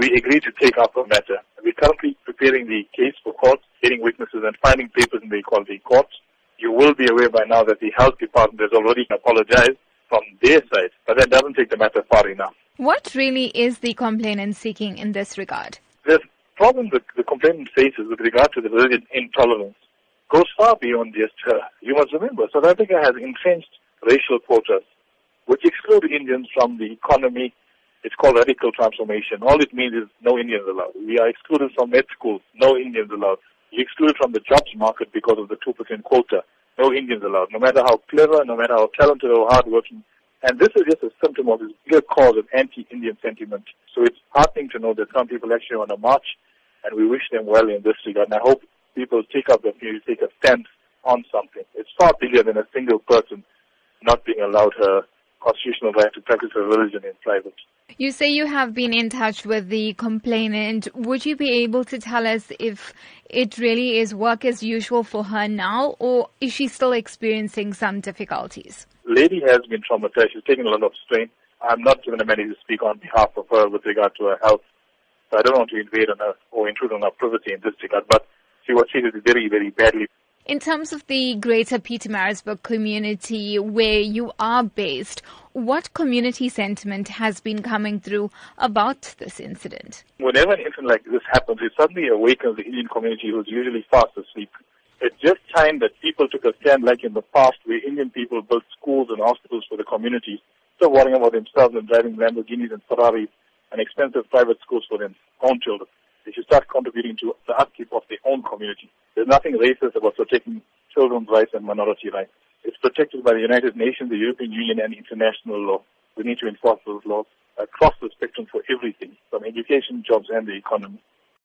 We agreed to take up the matter. We're currently preparing the case for court, getting witnesses and finding papers in the equality court. You will be aware by now that the health department has already apologized from their side, but that doesn't take the matter far enough. What really is the complainant seeking in this regard? The problem that the complainant faces with regard to the religious intolerance goes far beyond just her. You must remember, South Africa has entrenched racial quotas, which exclude Indians from the economy. It's called radical transformation. All it means is no Indians allowed. We are excluded from med schools, no Indians allowed. You're excluded from the jobs market because of the 2% quota, no Indians allowed. No matter how clever, no matter how talented or hardworking. And this is just a symptom of this bigger cause of anti-Indian sentiment. So it's heartening to know that some people actually want to march, and we wish them well in this regard. And I hope people take up the take a stand on something. It's far bigger than a single person not being allowed her constitutional right to practice her religion in private. You say you have been in touch with the complainant. Would you be able to tell us if it really is work as usual for her now, or is she still experiencing some difficulties? Lady has been traumatized. She's taken a lot of strain. I'm not given a minute to speak on behalf of her with regard to her health. So I don't want to invade on her or intrude on her privacy in this regard, but she was treated very, very badly. In terms of the greater Peter Pietermaritzburg community where you are based, what community sentiment has been coming through about this incident? Whenever an incident like this happens, it suddenly awakens the Indian community who's usually fast asleep. It's just time that people took a stand like in the past where Indian people built schools and hospitals for the community, still worrying about themselves and driving Lamborghinis and Ferraris and expensive private schools for their own children. They should start contributing to the upkeep of their own community. There's nothing racist about protecting children's rights and minority rights. It's protected by the United Nations, the European Union, and international law. We need to enforce those laws across the spectrum for everything, from education, jobs, and the economy.